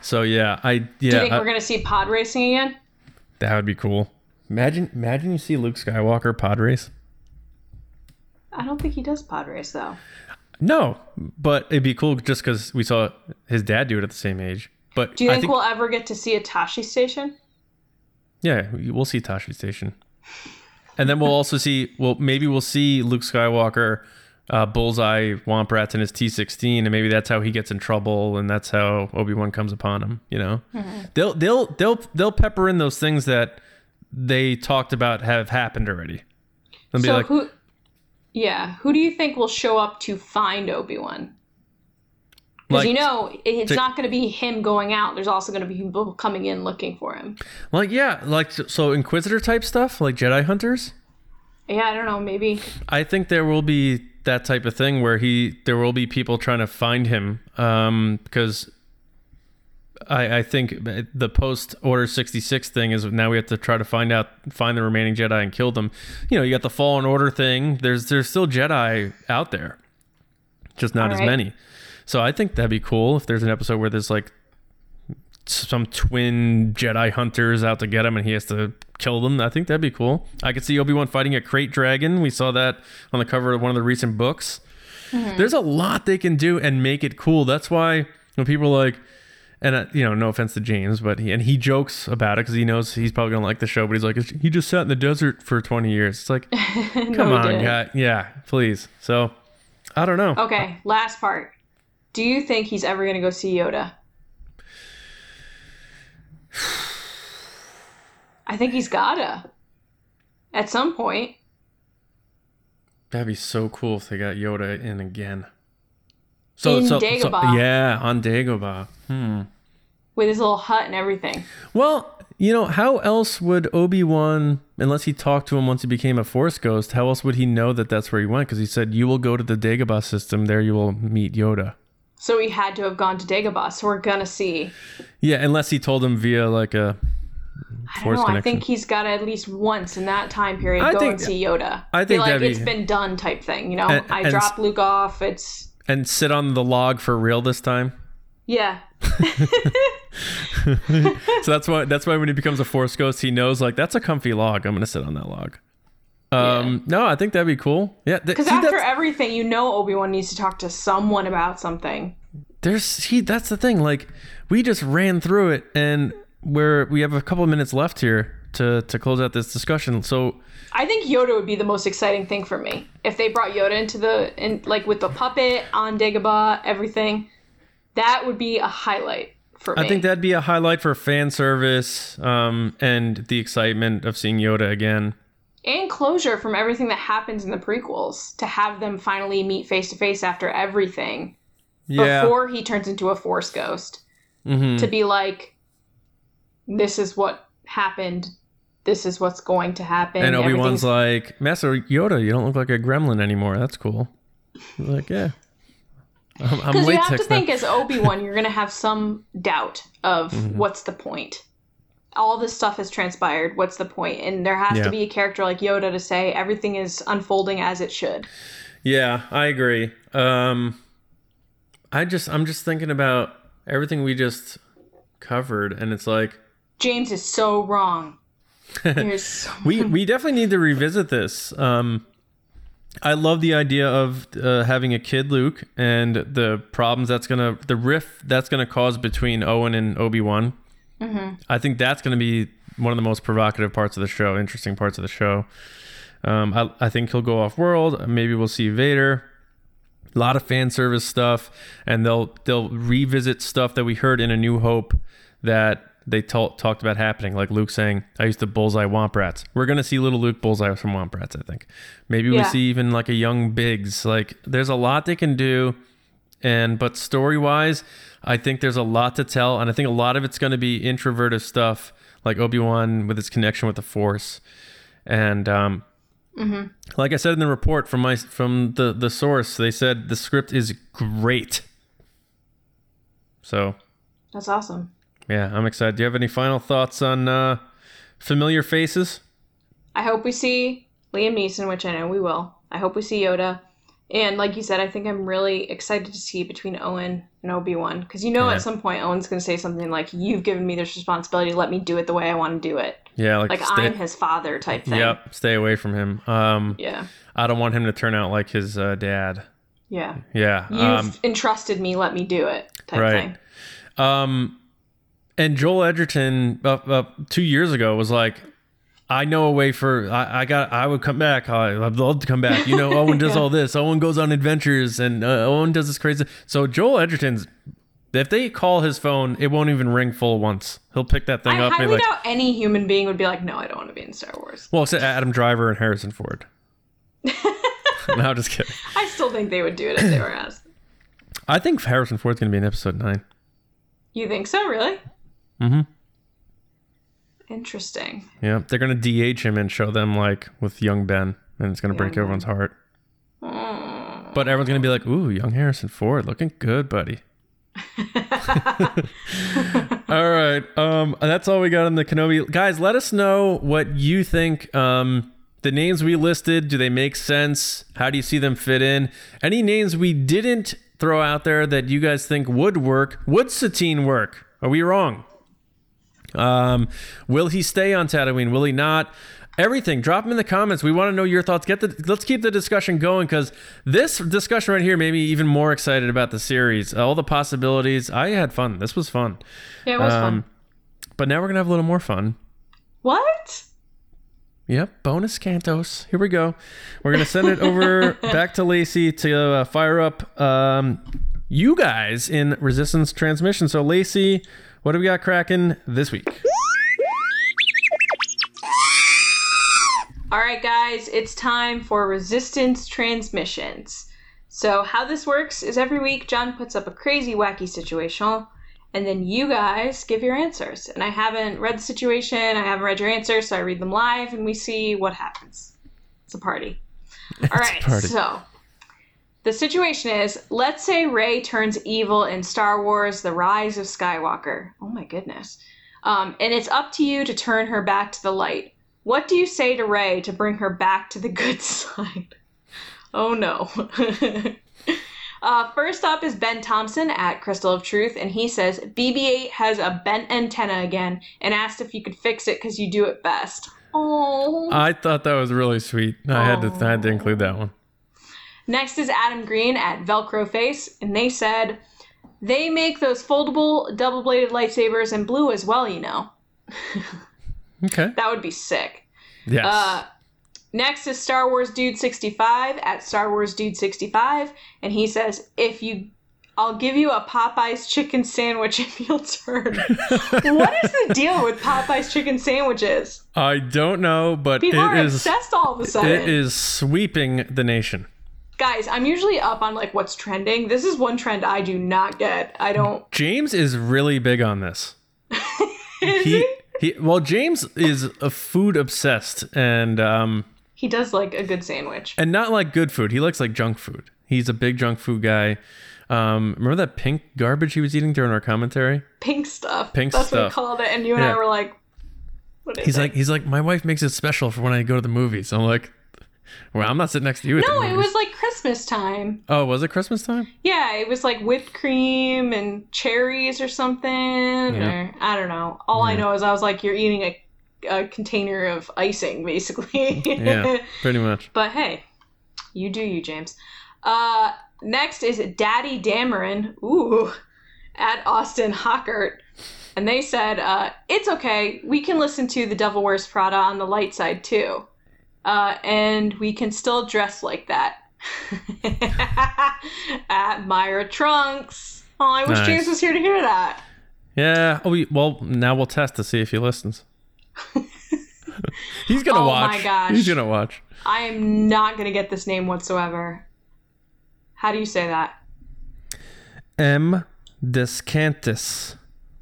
So yeah, I yeah. Do you think I- we're going to see pod racing again? that would be cool. Imagine, imagine you see Luke Skywalker pod race. I don't think he does pod race though. No, but it'd be cool just because we saw his dad do it at the same age. But Do you I think, we'll ever get to see a Tosche station? Yeah, we'll see Tosche Station, and then we'll also see. Well, maybe we'll see Luke Skywalker, uh, Bullseye, Womp Rats in his T sixteen, and maybe that's how he gets in trouble, and that's how Obi Wan comes upon him. You know, they'll they'll they'll they'll pepper in those things that they talked about have happened already. Be So like, who Yeah, who do you think will show up to find Obi-Wan? Because like, you know, it's to- not going to be him going out. There's also going to be people coming in looking for him. like yeah, like so Inquisitor type stuff, like Jedi hunters. Yeah, I don't know, maybe. I think there will be that type of thing where he there will be people trying to find him um because I, I think the post Order 66 thing is now we have to try to find out, find the remaining Jedi and kill them. You know, you got the Fallen Order thing. There's there's still Jedi out there, just not All as right. many. So I think that'd be cool if there's an episode where there's like some twin Jedi hunters out to get him and he has to kill them. I think that'd be cool. I could see Obi Wan fighting a krayt dragon. We saw that on the cover of one of the recent books. Mm-hmm. There's a lot they can do and make it cool. That's why when people are like, and uh, you know, no offense to James, but he and he jokes about it because he knows he's probably gonna like the show. But he's like, he just sat in the desert for 20 years. It's like, *laughs* come No, on, guy, yeah, please. So, I don't know. Okay, last part. Do you think he's ever going to go see Yoda? I think he's gotta. At some point. That'd be so cool if they got Yoda in again. So, In so, so yeah, on Dagobah. Hmm. With his little hut and everything. Well, you know, how else would Obi Wan, unless he talked to him once he became a Force ghost, how else would he know that that's where he went? Because he said, "You will go to the Dagobah system. There, you will meet Yoda." So he had to have gone to Dagobah. So we're gonna see. Yeah, unless he told him via like a I don't know. I think he's got to at least once in that time period I go think- and see Yoda. I think Be like be- it's been done type thing. You know, And- I and- dropped Luke off. It's and sit on the log for real this time. yeah. *laughs* *laughs* So that's why that's why when he becomes a Force ghost, he knows like that's a comfy log. I'm gonna sit on that log. Um, no, I think that'd be cool. Yeah, Because see, after that's- everything, you know Obi Wan needs to talk to someone about something. there's he. that's the thing like we just ran through it and we're we have a couple of minutes left here to to close out this discussion so I think Yoda would be the most exciting thing for me if they brought Yoda into the in like with the puppet on Dagobah, everything. That would be a highlight for me. i think that'd be a highlight for fan service um and the excitement of seeing yoda again and closure from everything that happens in the prequels to have them finally meet face to face after everything yeah before he turns into a force ghost Mhm. to be like this is what happened this is what's going to happen and obi-wan's like master yoda you don't look like a gremlin anymore that's cool He's like yeah i'm, I'm because you have to now. think as obi-wan you're going to have some doubt of Mm-hmm. what's the point all this stuff has transpired what's the point? and there has Yeah. to be a character like yoda to say everything is unfolding as it should Yeah, I agree. Um, I just I'm just thinking about everything we just covered, and it's like james is so wrong *laughs* so we we definitely need to revisit this. Um, I love the idea of uh, having a kid Luke and the problems that's gonna the rift that's gonna cause between Owen and Obi Wan. I think that's gonna be one of the most provocative parts of the show, interesting parts of the show. Um, I, I think he'll go off world. Maybe we'll see Vader. A lot of fan service stuff, and they'll they'll revisit stuff that we heard in A New Hope that they talk, talked about happening, like Luke saying, "I used to bullseye Womp Rats." We're gonna see little Luke bullseye some Womp Rats. I think maybe we see even like a young Biggs. Like there's a lot they can do, and but story wise, I think there's a lot to tell, and I think a lot of it's gonna be introverted stuff, like Obi Wan with his connection with the Force, and um, like I said in the report from my from the the source, they said the script is great. So that's awesome yeah, I'm excited. Do you have any final thoughts on uh, familiar faces? I hope we see Liam Neeson, which I know we will. I hope we see Yoda. And like you said, I think I'm really excited to see between Owen and Obi Wan. Because you know Yeah. at some point Owen's going to say something like, You've given me this responsibility, let me do it the way I want to do it. Yeah, like, Like stay, I'm his father type thing. Yep, stay away from him. Um, Yeah. I don't want him to turn out like his uh, dad. Yeah. Yeah. You've Um, entrusted me, let me do it type Right. thing. Um, and Joel Edgerton uh, uh, two years ago was like, I know a way for I, I got I would come back. I, I'd love to come back. You know, Owen does *laughs* all this. Owen goes on adventures, and uh, Owen does this crazy. So Joel Edgerton's. If they call his phone, it won't even ring full once. He'll pick that thing I up be highly like, doubt any human being would be like, No, I don't want to be in Star Wars. "Well, except Adam Driver and Harrison Ford." *laughs* no, I'm just kidding. I still think they would do it if they were asked. I think Harrison Ford's gonna be in episode nine. You think so, really? Mhm. Interesting. Yeah, they're gonna DH him and show them like with young Ben, and it's gonna break Young everyone's heart. But everyone's gonna be like, "Ooh, young Harrison Ford, looking good, buddy." *laughs* all right. Um, that's all we got on the Kenobi. Guys, let us know what you think. Um, the names we listed, do they make sense? How do you see them fit in? Any names we didn't throw out there that you guys think would work? Would Satine work? Are we wrong? Um, will he stay on Tatooine? Will he not? Everything. Drop them in the comments. We want to know your thoughts. Get the let's keep the discussion going because this discussion right here made me even more excited about the series. All the possibilities. I had fun. This was fun. Yeah, it was fun. Um, But now we're gonna have a little more fun. What? Yep, bonus cantos. Here we go. We're gonna send it over *laughs* back to Lacey to uh, fire up um, you guys in resistance transmission. So Lacey, what do we got cracking this week? All right, guys, it's time for resistance transmissions. So, how this works is every week John puts up a crazy, wacky situation, and then you guys give your answers. And I haven't read the situation, I haven't read your answers, so I read them live and we see what happens. It's a party. *laughs* All right, party. so the situation is let's say Rey turns evil in Star Wars The Rise of Skywalker. Oh my goodness. Um, and it's up to you to turn her back to the light. What do you say to Rey to bring her back to the *laughs* good side? Oh no. *laughs* uh, first up is Ben Thompson at Crystal of Truth, and he says BB 8 has a bent antenna again and asked if you could fix it because you do it best. Oh. I thought that was really sweet. I had to I had to include that one. Next is Adam Green at Velcro Face, and they said they make those foldable double bladed lightsabers in blue as well, you know. *laughs* Okay. That would be sick. Yes. Uh, next is Star Wars Dude 65 at Star Wars Dude 65, and he says, if you. I'll give you a Popeye's chicken sandwich *laughs* if you'll turn. *laughs* what is the deal with Popeye's chicken sandwiches? I don't know, but People are it is obsessed all of a sudden. it is sweeping the nation. Guys, I'm usually up on like what's trending. This is one trend I do not get. I don't. James is really big on this. *laughs* Is He he? he well James is a food obsessed and um He does like a good sandwich. and not like good food. He likes like junk food. He's a big junk food guy. Um remember that pink garbage he was eating during our commentary? Pink stuff. Pink stuff. That's what we called it. And you and Yeah. I were like, what is He's it? like he's like my wife makes it special for when I go to the movies. I'm like well, I'm not sitting next to you. No, it was like Christmas time. Oh, was it Christmas time? Yeah, it was like whipped cream and cherries or something. Yeah. Or I don't know. All I know is I was like, you're eating a, a container of icing, basically. Yeah, *laughs* pretty much. But hey, you do you, James. Uh, next is Daddy Dameron. Ooh, at Austin Hockert. And they said, uh, it's okay. We can listen to The Devil Wears Prada on the light side too. Uh, and we can still dress like that. *laughs* at Myra Trunks. Oh, I wish Nice. James was here to hear that. Yeah. Oh, we, well, now we'll test to see if he listens. *laughs* He's gonna Oh watch. my gosh. He's gonna watch. I am not going to get this name whatsoever. How do you say that? M. Descantis.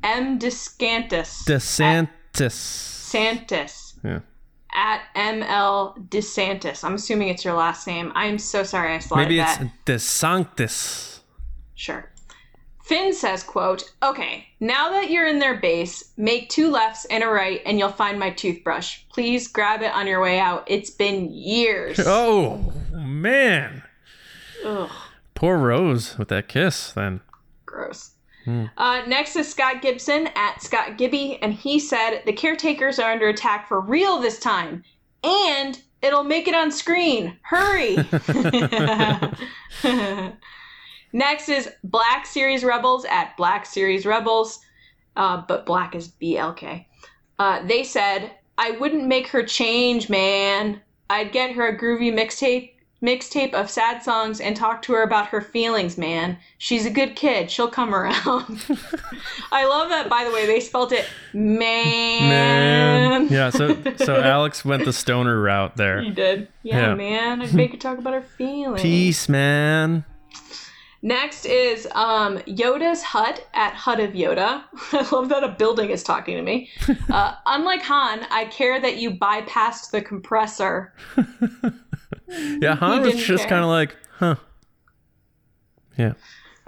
M. Descantis. DeSantis. Santis. Yeah. At ML DeSantis. I'm assuming it's your last name. I'm so sorry I slotted Maybe it's that. DeSanctis. Sure. Finn says, quote, Okay, now that you're in their base, make two lefts and a right and you'll find my toothbrush. Please grab it on your way out. It's been years. *laughs* Oh man. Ugh. Poor Rose with that kiss. Then. Gross. Uh, next is Scott Gibson at Scott Gibby, and he said the caretakers are under attack for real this time, and it'll make it on screen. Hurry! *laughs* *laughs* next is Black Series Rebels at Black Series Rebels, uh, but Black is BLK. Uh, they said, I wouldn't make her change, man. I'd get her a groovy mixtape mixtape of sad songs and talk to her about her feelings, man. She's a good kid. She'll come around. *laughs* I love that by the way, they spelt it man. Man. Yeah. So *laughs* so Alex went the stoner route there. He did. Yeah, Yeah. man. I'd make her talk about her feelings. Peace, man. Next is um, Yoda's hut at Hut of Yoda. *laughs* I love that a building is talking to me. Uh, unlike Han, I care that you bypassed the compressor. Yeah, Han was just kind of like, huh. Yeah.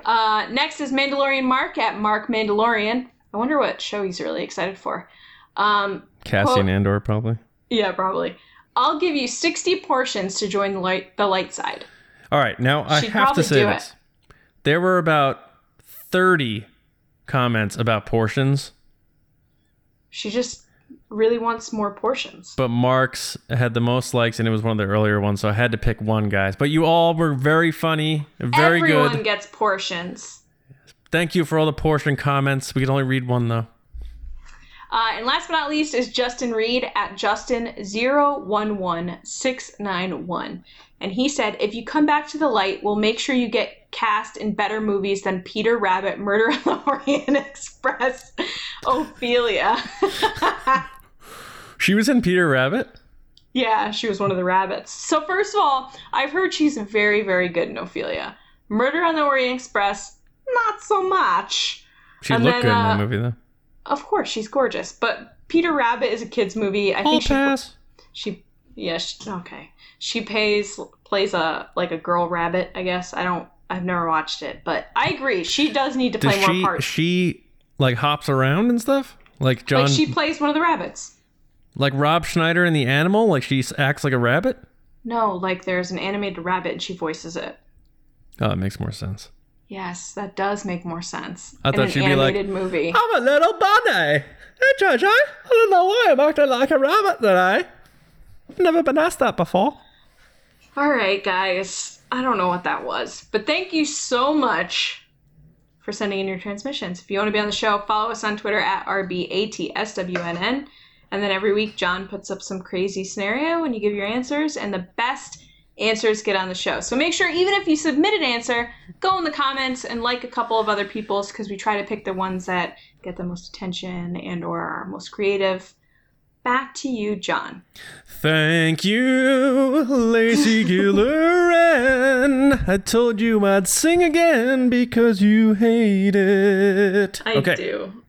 Uh, next is Mandalorian Mark at Mark Mandalorian. I wonder what show he's really excited for. Um, Cassian quote- Andor, probably. yeah, probably. I'll give you 60 portions to join the light the light side. All right, now I She'd have to say this. There were about 30 comments about portions, She just really wants more portions. but Mark's had the most likes and it was one of the earlier ones, so I had to pick one, guys. But you all were very funny, very Everyone good. Everyone gets portions. Thank you for all the portion comments. We can only read one though. Uh, and last but not least is Justin Reed at Justin011691. And he said, if you come back to the light, we'll make sure you get cast in better movies than Peter Rabbit, Murder on the *laughs* Orient Express, Ophelia. *laughs* She was in Peter Rabbit. yeah, she was one of the rabbits. So, first of all, I've heard she's very, very good in Ophelia. Murder on the Orient Express, not so much. She And looked then, good in uh, that movie though. Of course, she's gorgeous. But Peter Rabbit is a kid's movie. I I'll think she pass. she yeah she, okay she pays plays a like a girl rabbit i guess i don't i've never watched it but i agree she does need to Does play more she parts she like hops around and stuff? Like John like she plays one of the rabbits like Rob Schneider in The Animal, like she acts like a rabbit? no like there's an animated rabbit and she voices it Oh, it makes more sense. yes that does make more sense I in thought an she'd be like, animated movie I'm a little bunny. Hey, JJ, I don't know why I'm acting like a rabbit today. I've never been asked that before. all right guys i don't know what that was but thank you so much for sending in your transmissions if you want to be on the show follow us on twitter at rbatswnn And then every week, John puts up some crazy scenario and you give your answers, and the best answers get on the show. So make sure, even if you submit an answer, go in the comments and like a couple of other people's because we try to pick the ones that get the most attention and or are most creative. Back to you, John. Thank you, Lacey *laughs* Gilleran. I told you I'd sing again because you hate it. I okay. do.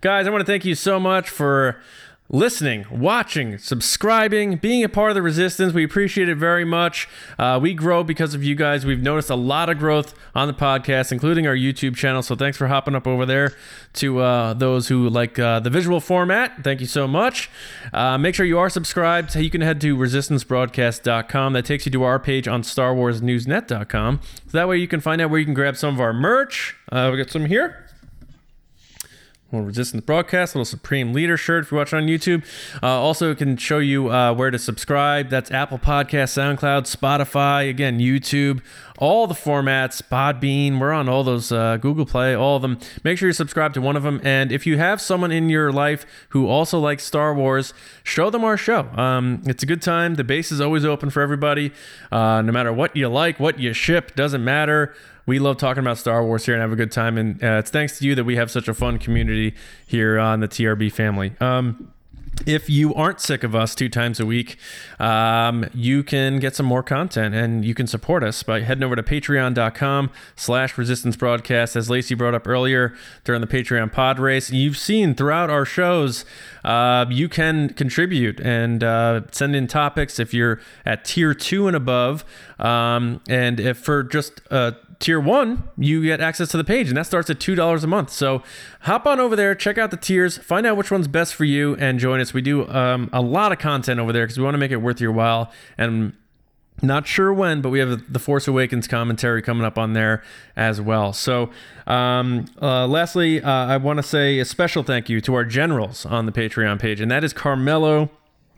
Guys, I want to thank you so much for listening, watching, subscribing, being a part of the resistance. We appreciate it very much. Uh, we grow because of you guys. We've noticed a lot of growth on the podcast, including our YouTube channel. So thanks for hopping up over there to uh, those who like uh, the visual format. Thank you so much. Uh, make sure you are subscribed. You can head to resistancebroadcast.com. That takes you to our page on StarWarsNewsNet.com. So that way you can find out where you can grab some of our merch. Uh, we got some here little resistance broadcast little supreme leader shirt if you're watching on youtube. Uh, also can show you uh, where to subscribe. That's apple podcast soundcloud spotify again youtube all the formats podbean. We're on all those uh, google play all of them. Make sure you subscribe to one of them. And if you have someone in your life who also likes star wars show them our show. Um, it's a good time. The base is always open for everybody. Uh, no matter what you like what you ship doesn't matter we love talking about Star Wars here and have a good time. And uh, it's thanks to you that we have such a fun community here on the TRB family. Um, if you aren't sick of us two times a week, um, you can get some more content and you can support us by heading over to patreon.com slash resistance broadcast. As Lacey brought up earlier during the Patreon pod race, you've seen throughout our shows, uh, you can contribute and uh, send in topics if you're at tier two and above. Um, and if for just uh, tier one, you get access to the page, and that starts at two dollars a month. So hop on over there, check out the tiers, find out which one's best for you, and join us. We do um, a lot of content over there because we want to make it worth your while. And not sure when, but we have the Force Awakens commentary coming up on there as well. So, um, uh, lastly, uh, I want to say a special thank you to our generals on the Patreon page, and that is Carmelo.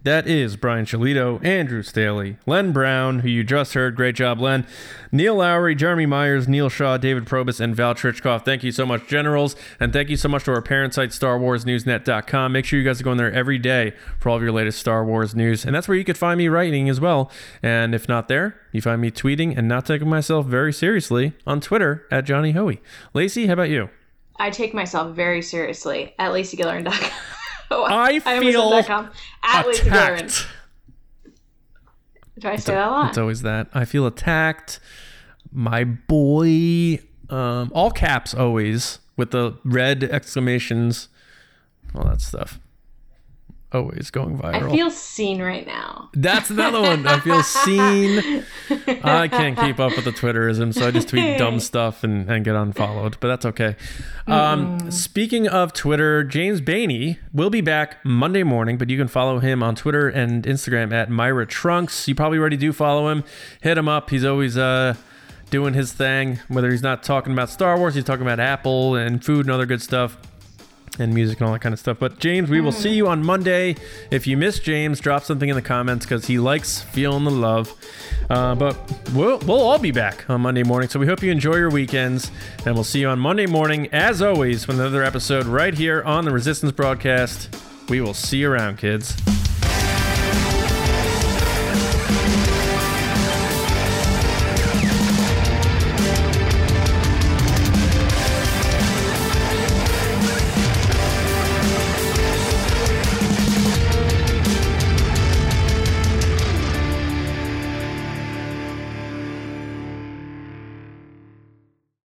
That is Brian Cholito, Andrew Staley, Len Brown, who you just heard. Great job, Len. Neil Lowry, Jeremy Myers, Neil Shaw, David Probus, and Val Trichkoff. Thank you so much, Generals. And thank you so much to our parent site, StarWarsNewsNet.com. Make sure you guys are going there every day for all of your latest Star Wars news. And that's where you could find me writing as well. And if not there, you find me tweeting and not taking myself very seriously on Twitter at Johnny Hoey. Lacey, how about you? I take myself very seriously at LaceyGillerin.com. Oh, I almost feel dot com. At Lacey attacked. Do I say that a lot? It's always that. I feel attacked. My boy, um, all caps always with the red exclamations, all that stuff. Always going viral. I feel seen right now. That's another one. I feel seen. *laughs* I can't keep up with the Twitterism, so I just tweet dumb *laughs* stuff and, and get unfollowed, but that's okay. Um, speaking of Twitter, James Bainey will be back Monday morning, but you can follow him on Twitter and Instagram at Myra Trunks. You probably already do follow him. Hit him up. He's always uh, doing his thing, whether he's not talking about Star Wars, he's talking about Apple and food and other good stuff and music and all that kind of stuff. But James, we will see you on Monday. If you miss James, drop something in the comments because he likes feeling the love. Uh, but we'll, we'll all be back on Monday morning. So we hope you enjoy your weekends. And we'll see you on Monday morning, as always, with another episode right here on the Resistance broadcast. We will see you around, kids.